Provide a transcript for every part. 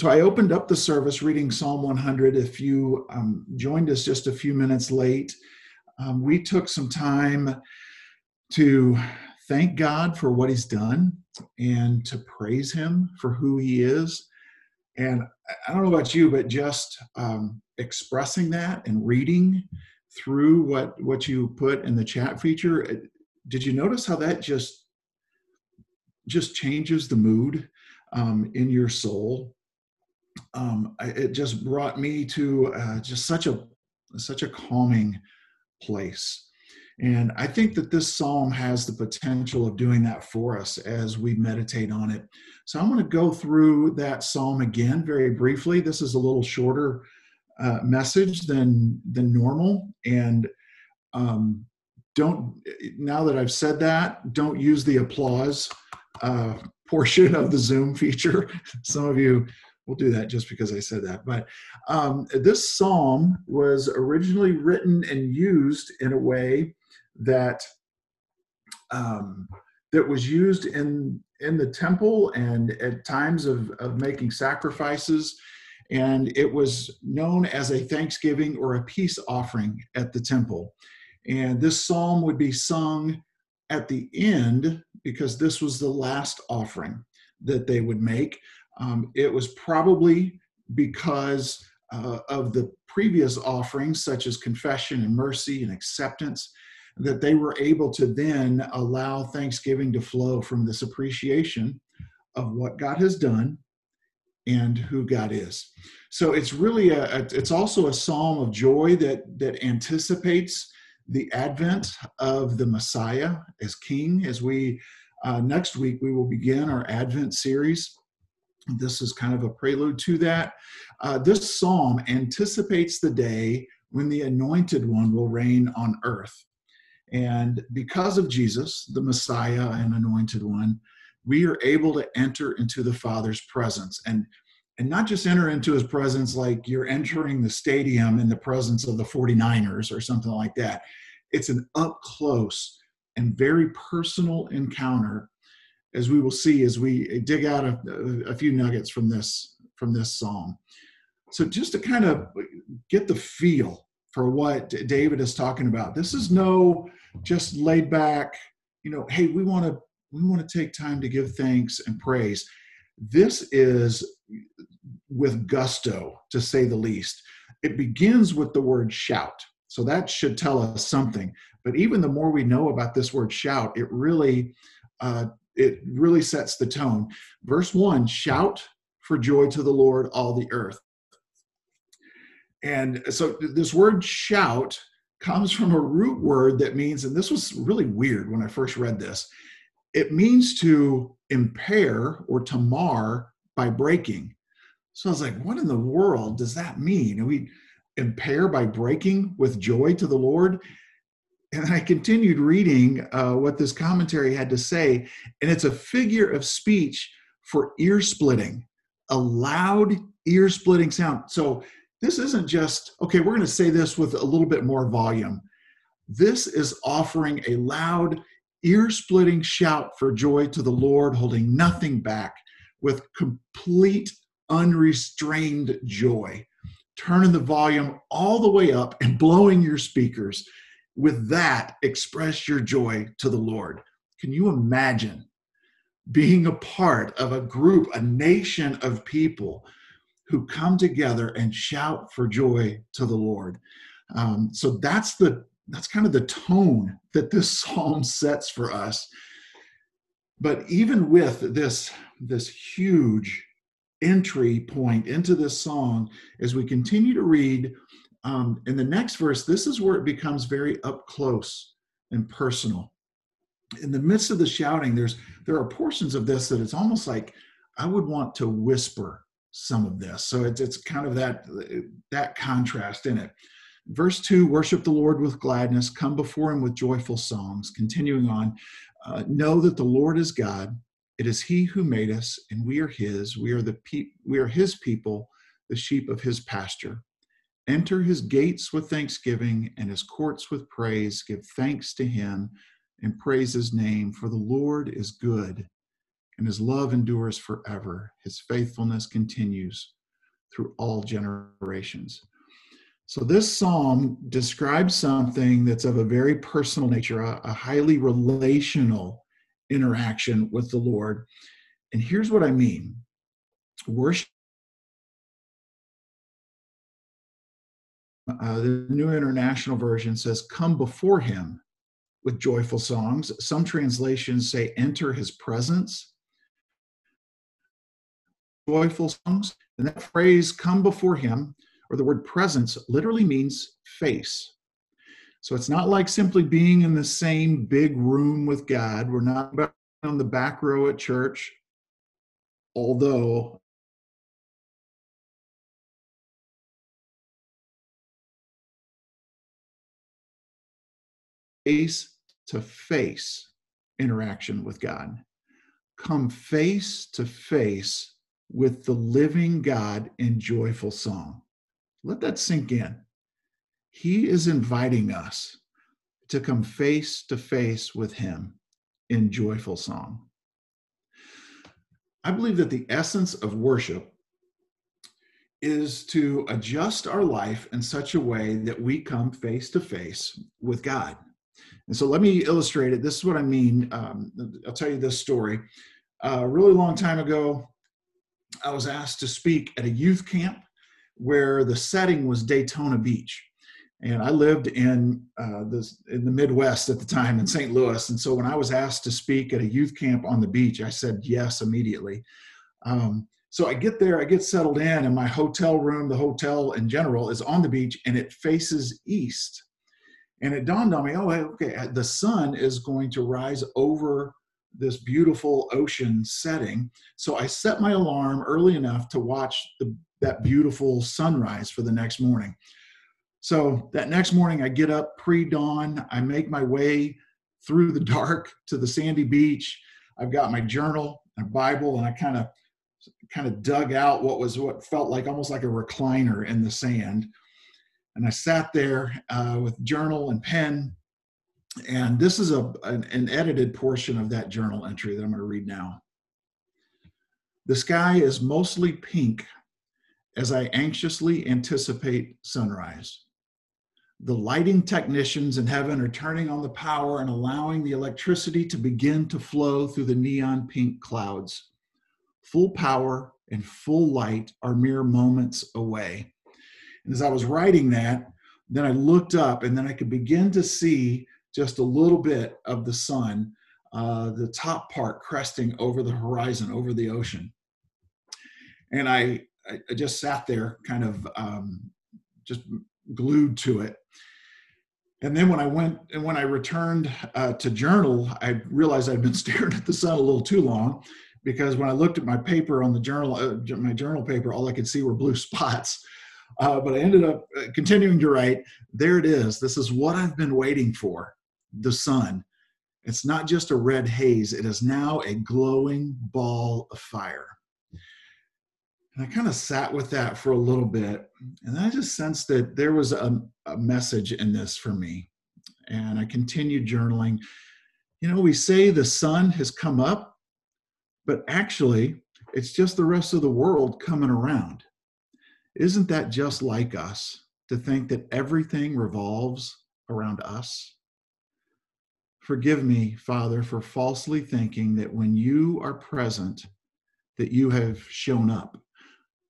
so I opened up the service reading Psalm 100. If you um, joined us just a few minutes late, um, we took some time to thank God for what He's done and to praise Him for who He is. And I don't know about you, but just um, expressing that and reading through what what you put in the chat feature, did you notice how that just just changes the mood um, in your soul? Um, it just brought me to uh, just such a such a calming place. And I think that this psalm has the potential of doing that for us as we meditate on it. So I'm going to go through that psalm again very briefly. This is a little shorter uh, message than than normal, and um, don't now that I've said that, don't use the applause uh, portion of the Zoom feature. Some of you we'll do that just because I said that. But um, this psalm was originally written and used in a way that um, that was used in in the temple and at times of, of making sacrifices and it was known as a thanksgiving or a peace offering at the temple and this psalm would be sung at the end because this was the last offering that they would make um, it was probably because uh, of the previous offerings, such as confession and mercy and acceptance, that they were able to then allow thanksgiving to flow from this appreciation of what God has done and who God is. So it's really a, it's also a psalm of joy that that anticipates the advent of the Messiah as King. As we uh, next week we will begin our Advent series this is kind of a prelude to that. Uh, this psalm anticipates the day when the anointed one will reign on earth. And because of Jesus, the Messiah and anointed one, we are able to enter into the Father's presence. And and not just enter into his presence like you're entering the stadium in the presence of the 49ers or something like that. It's an up close and very personal encounter as we will see as we dig out a, a few nuggets from this from this psalm. So just to kind of get the feel for what David is talking about. This is no just laid back, you know, hey, we want to we want to take time to give thanks and praise. This is with gusto, to say the least. It begins with the word shout. So that should tell us something. But even the more we know about this word shout, it really uh, it really sets the tone. Verse one, shout for joy to the Lord, all the earth. And so this word shout comes from a root word that means, and this was really weird when I first read this, it means to impair or to mar by breaking. So I was like, what in the world does that mean? And we impair by breaking with joy to the Lord? And I continued reading uh, what this commentary had to say, and it's a figure of speech for ear splitting, a loud ear splitting sound. So this isn't just, okay, we're going to say this with a little bit more volume. This is offering a loud, ear splitting shout for joy to the Lord, holding nothing back with complete, unrestrained joy. Turning the volume all the way up and blowing your speakers with that, express your joy to the Lord. Can you imagine being a part of a group, a nation of people who come together and shout for joy to the Lord? Um, so that's the that's kind of the tone that this psalm sets for us. But even with this this huge entry point into this song, as we continue to read um, in the next verse, this is where it becomes very up close and personal. In the midst of the shouting, there's there are portions of this that it's almost like I would want to whisper some of this. So it's it's kind of that that contrast in it. Verse two: Worship the Lord with gladness, come before Him with joyful songs. Continuing on, uh, know that the Lord is God. It is He who made us, and we are His. We are the pe- we are His people, the sheep of His pasture. Enter his gates with thanksgiving and his courts with praise. Give thanks to him and praise his name, for the Lord is good, and his love endures forever. His faithfulness continues through all generations. So, this psalm describes something that's of a very personal nature, a, a highly relational interaction with the Lord. And here's what I mean worship. Uh, the New International Version says, Come before him with joyful songs. Some translations say, Enter his presence. Joyful songs. And that phrase, come before him, or the word presence, literally means face. So it's not like simply being in the same big room with God. We're not on the back row at church, although face to face interaction with God. Come face to face with the living God in joyful song. Let that sink in. He is inviting us to come face to face with Him in joyful song. I believe that the essence of worship is to adjust our life in such a way that we come face to face with God. And so let me illustrate it. This is what I mean. Um, I'll tell you this story. Uh, a really long time ago, I was asked to speak at a youth camp where the setting was Daytona Beach. And I lived in uh, this, in the Midwest at the time in St. Louis. And so when I was asked to speak at a youth camp on the beach, I said yes immediately. Um, so I get there, I get settled in, and my hotel room, the hotel in general, is on the beach and it faces east. And it dawned on me, oh, okay, uh, the sun is going to rise over this beautiful ocean setting. So I set my alarm early enough to watch the, that beautiful sunrise for the next morning. So that next morning, I get up pre dawn, I make my way through the dark to the sandy beach. I've got my journal, a Bible, and I kind of kind of dug out what was what felt like almost like a recliner in the sand and I sat there uh, with journal and pen. And this is a, an, an edited portion of that journal entry that I'm going to read now. The sky is mostly pink as I anxiously anticipate sunrise. The lighting technicians in heaven are turning on the power and allowing the electricity to begin to flow through the neon pink clouds. Full power and full light are mere moments away. And as I was writing that, then I looked up and then I could begin to see just a little bit of the sun, uh, the top part cresting over the horizon, over the ocean. And I, I just sat there kind of um, just glued to it. And then when I went and when I returned uh, to journal, I realized I'd been staring at the sun a little too long because when I looked at my paper on the journal, uh, my journal paper, all I could see were blue spots. Uh, but I ended up uh, continuing to write. There it is. This is what I've been waiting for the sun. It's not just a red haze, it is now a glowing ball of fire. And I kind of sat with that for a little bit. And I just sensed that there was a, a message in this for me. And I continued journaling. You know, we say the sun has come up, but actually, it's just the rest of the world coming around. Isn't that just like us to think that everything revolves around us? Forgive me, Father, for falsely thinking that when you are present, that you have shown up.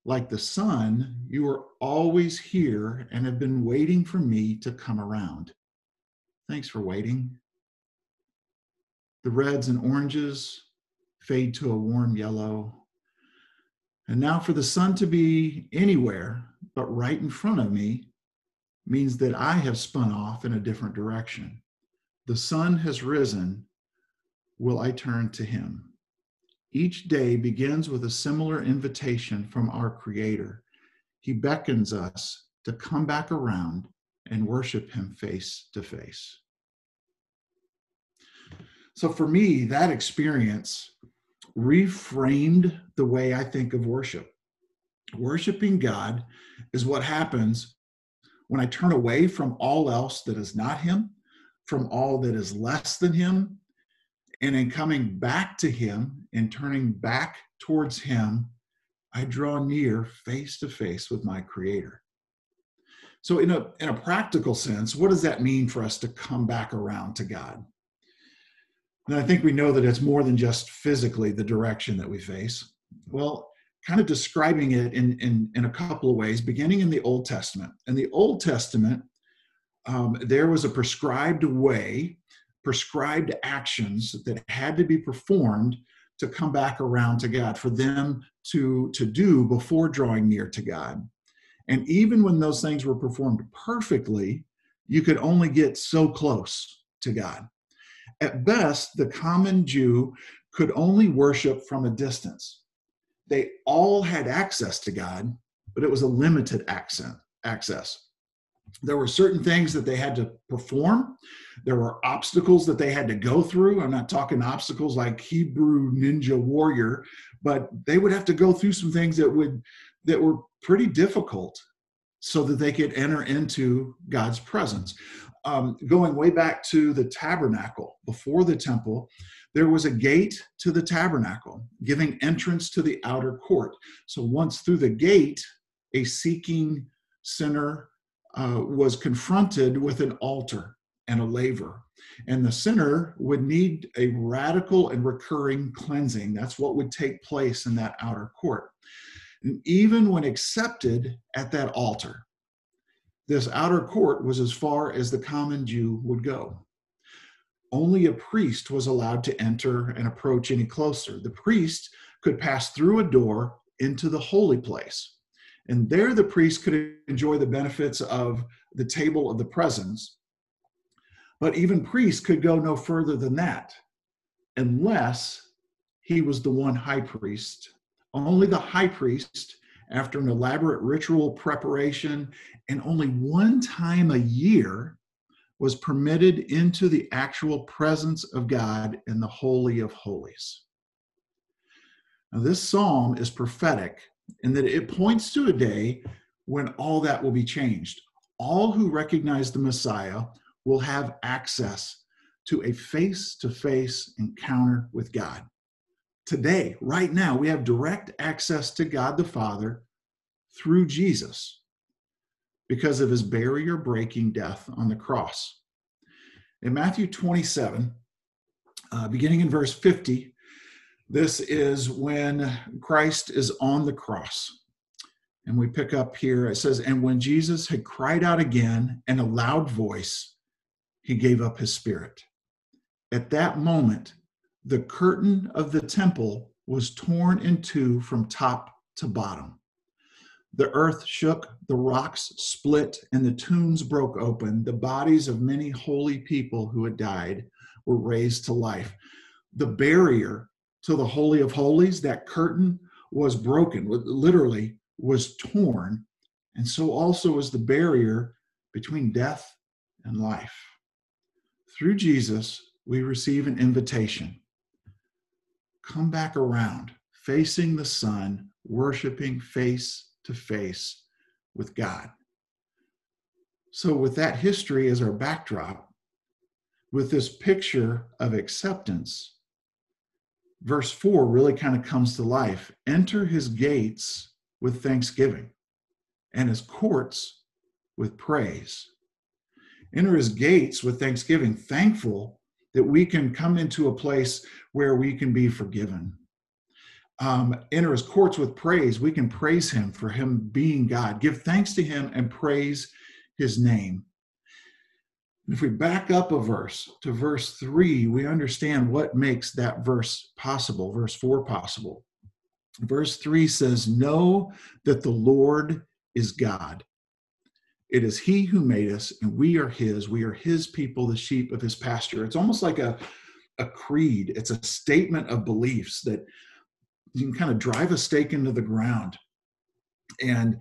Like the sun, you are always here and have been waiting for me to come around. Thanks for waiting. The reds and oranges fade to a warm yellow. And now for the sun to be anywhere but right in front of me means that I have spun off in a different direction. The sun has risen. Will I turn to him? Each day begins with a similar invitation from our Creator. He beckons us to come back around and worship Him face to face. So, for me, that experience reframed the way I think of worship. Worshiping God is what happens when I turn away from all else that is not Him, from all that is less than Him, And in coming back to Him and turning back towards Him, I draw near face to face with my Creator. So, in a, in a practical sense, what does that mean for us to come back around to God? And I think we know that it's more than just physically the direction that we face. Well, kind of describing it in, in, in a couple of ways, beginning in the Old Testament. In the Old Testament, um, there was a prescribed way, prescribed actions that had to be performed to come back around to God, for them to, to do before drawing near to God. And even when those things were performed perfectly, you could only get so close to God. At best, the common Jew could only worship from a distance. They all had access to God, but it was a limited access. There were certain things that they had to perform. There were obstacles that they had to go through. I'm not talking obstacles like Hebrew ninja warrior, but they would have to go through some things that would that were pretty difficult so that they could enter into God's presence. Um, going way back to the tabernacle before the temple, there was a gate to the tabernacle giving entrance to the outer court. So once through the gate, a seeking sinner uh, was confronted with an altar and a laver. And the sinner would need a radical and recurring cleansing. That's what would take place in that outer court. And even when accepted at that altar, this outer court was as far as the common Jew would go. Only a priest was allowed to enter and approach any closer. The priest could pass through a door into the holy place. And there the priest could enjoy the benefits of the table of the presence. But even priests could go no further than that unless he was the one high priest only the high priest, after an elaborate ritual preparation, and only one time a year, was permitted into the actual presence of God in the Holy of Holies. Now, this psalm is prophetic in that it points to a day when all that will be changed. All who recognize the Messiah will have access to a face to face encounter with God today, right now, we have direct access to God the Father through Jesus because of his barrier breaking death on the cross. In Matthew 27, uh, beginning in verse 50, this is when Christ is on the cross. And we pick up here, it says, And when Jesus had cried out again in a loud voice, he gave up his spirit. At that moment, the curtain of the temple was torn in two from top to bottom. The earth shook, the rocks split, and the tombs broke open. The bodies of many holy people who had died were raised to life. The barrier to the Holy of Holies, that curtain, was broken, literally was torn. And so also was the barrier between death and life. Through Jesus, we receive an invitation come back around, facing the sun, worshiping face to face with God. So, with that history as our backdrop, with this picture of acceptance, verse 4 really kind of comes to life. Enter his gates with thanksgiving and his courts with praise. Enter his gates with thanksgiving, thankful that we can come into a place where we can be forgiven. Um, enter his courts with praise. We can praise him for him being God. Give thanks to him and praise his name. If we back up a verse to verse three, we understand what makes that verse possible, verse four possible. Verse three says, Know that the Lord is God. It is He who made us, and we are His. We are His people, the sheep of His pasture. It's almost like a, a creed, it's a statement of beliefs that you can kind of drive a stake into the ground. And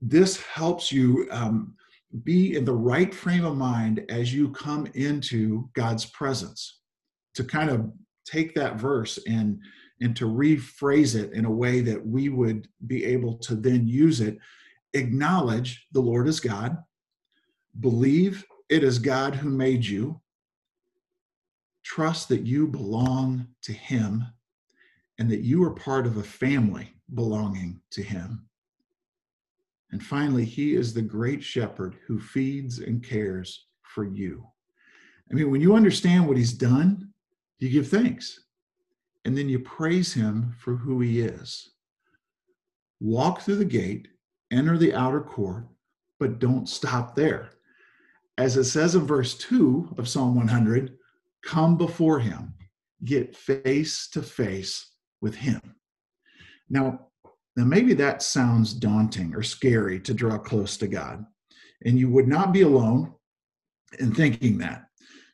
this helps you um, be in the right frame of mind as you come into God's presence to kind of take that verse and and to rephrase it in a way that we would be able to then use it acknowledge the Lord is God, believe it is God who made you, trust that you belong to Him and that you are part of a family belonging to Him. And finally, He is the great shepherd who feeds and cares for you. I mean, when you understand what He's done, you give thanks and then you praise Him for who He is. Walk through the gate, enter the outer court, but don't stop there. As it says in verse 2 of Psalm 100, come before Him, get face to face with Him. Now, now, maybe that sounds daunting or scary to draw close to God. And you would not be alone in thinking that.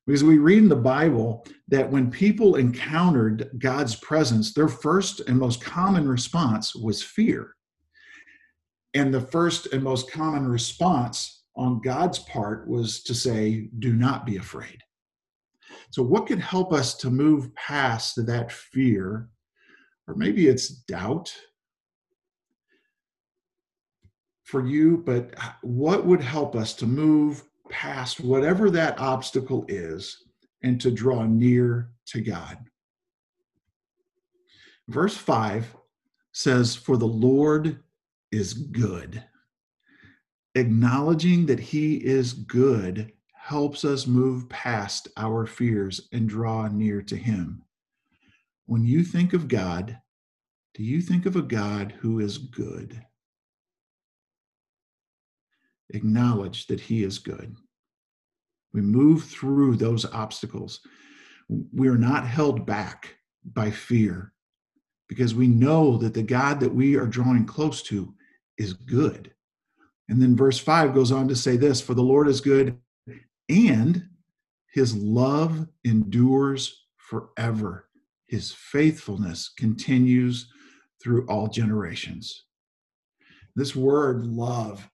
Because we read in the Bible that when people encountered God's presence, their first and most common response was fear. And the first and most common response on God's part was to say, Do not be afraid. So, what could help us to move past that fear? Or maybe it's doubt for you, but uh, what would help us to move past whatever that obstacle is and to draw near to God? Verse 5 says, For the Lord is good. Acknowledging that He is good helps us move past our fears and draw near to Him. When you think of God, do you think of a God who is good? acknowledge that He is good. We move through those obstacles. We are not held back by fear because we know that the God that we are drawing close to is good. And then verse 5 goes on to say this For the Lord is good, and his love endures forever. His faithfulness continues through all generations. This word love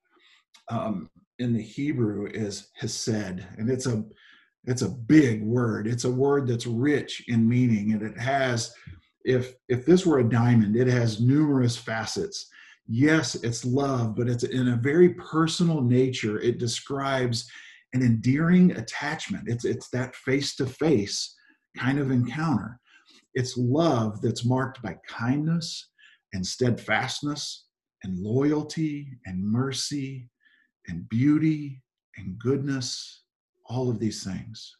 um, in the Hebrew is hesed, and it's a it's a big word. It's a word that's rich in meaning, and it has if if this were a diamond, it has numerous facets. Yes, it's love, but it's in a very personal nature. It describes an endearing attachment. It's it's that face to face kind of encounter. It's love that's marked by kindness and steadfastness and loyalty and mercy and beauty and goodness, all of these things.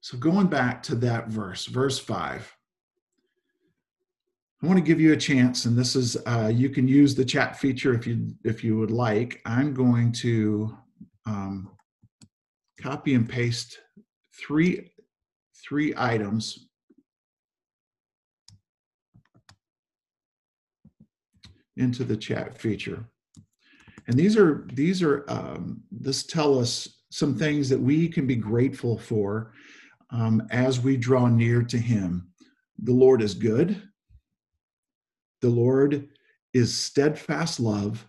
So, going back to that verse, verse 5, I want to give you a chance, and this is uh, you can use the chat feature if you if you would like. I'm going to um, copy and paste three three items into the chat feature. And these are these are um, this tell us some things that we can be grateful for um, as we draw near to Him. The Lord is good. The Lord is steadfast love,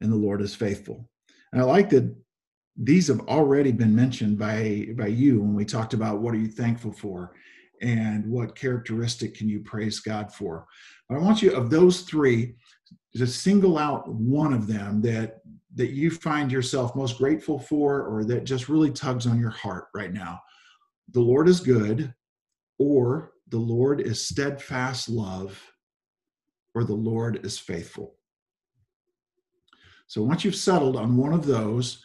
and the Lord is faithful. And I like that these have already been mentioned by by you when we talked about what are you thankful for and what characteristic can you praise God for. But I want you of those three to single out one of them that that you find yourself most grateful for or that just really tugs on your heart right now the lord is good or the lord is steadfast love or the lord is faithful. So once you've settled on one of those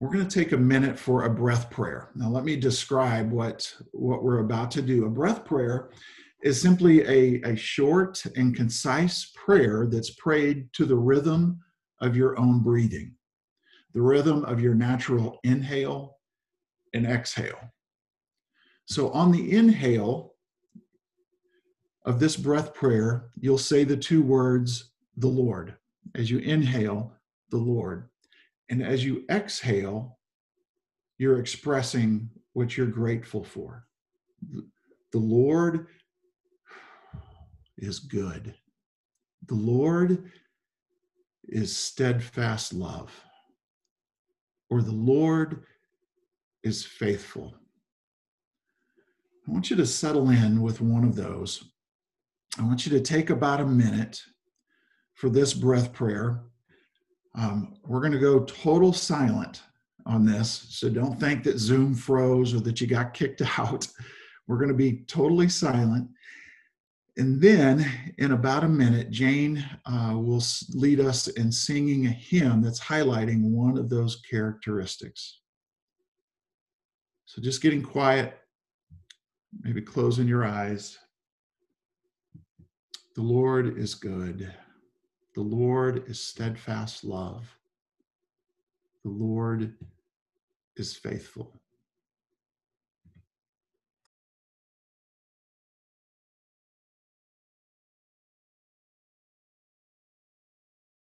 we're going to take a minute for a breath prayer. Now let me describe what what we're about to do. A breath prayer is simply a, a short and concise prayer that's prayed to the rhythm of your own breathing, the rhythm of your natural inhale and exhale. So, on the inhale of this breath prayer, you'll say the two words, the Lord. As you inhale, the Lord. And as you exhale, you're expressing what you're grateful for. The Lord is good. The Lord is steadfast love, or the Lord is faithful. I want you to settle in with one of those. I want you to take about a minute for this breath prayer. Um, we're going to go total silent on this. So don't think that Zoom froze or that you got kicked out. We're going to be totally silent. And then in about a minute, Jane uh, will lead us in singing a hymn that's highlighting one of those characteristics. So just getting quiet, maybe closing your eyes. The Lord is good. The Lord is steadfast love. The Lord is faithful.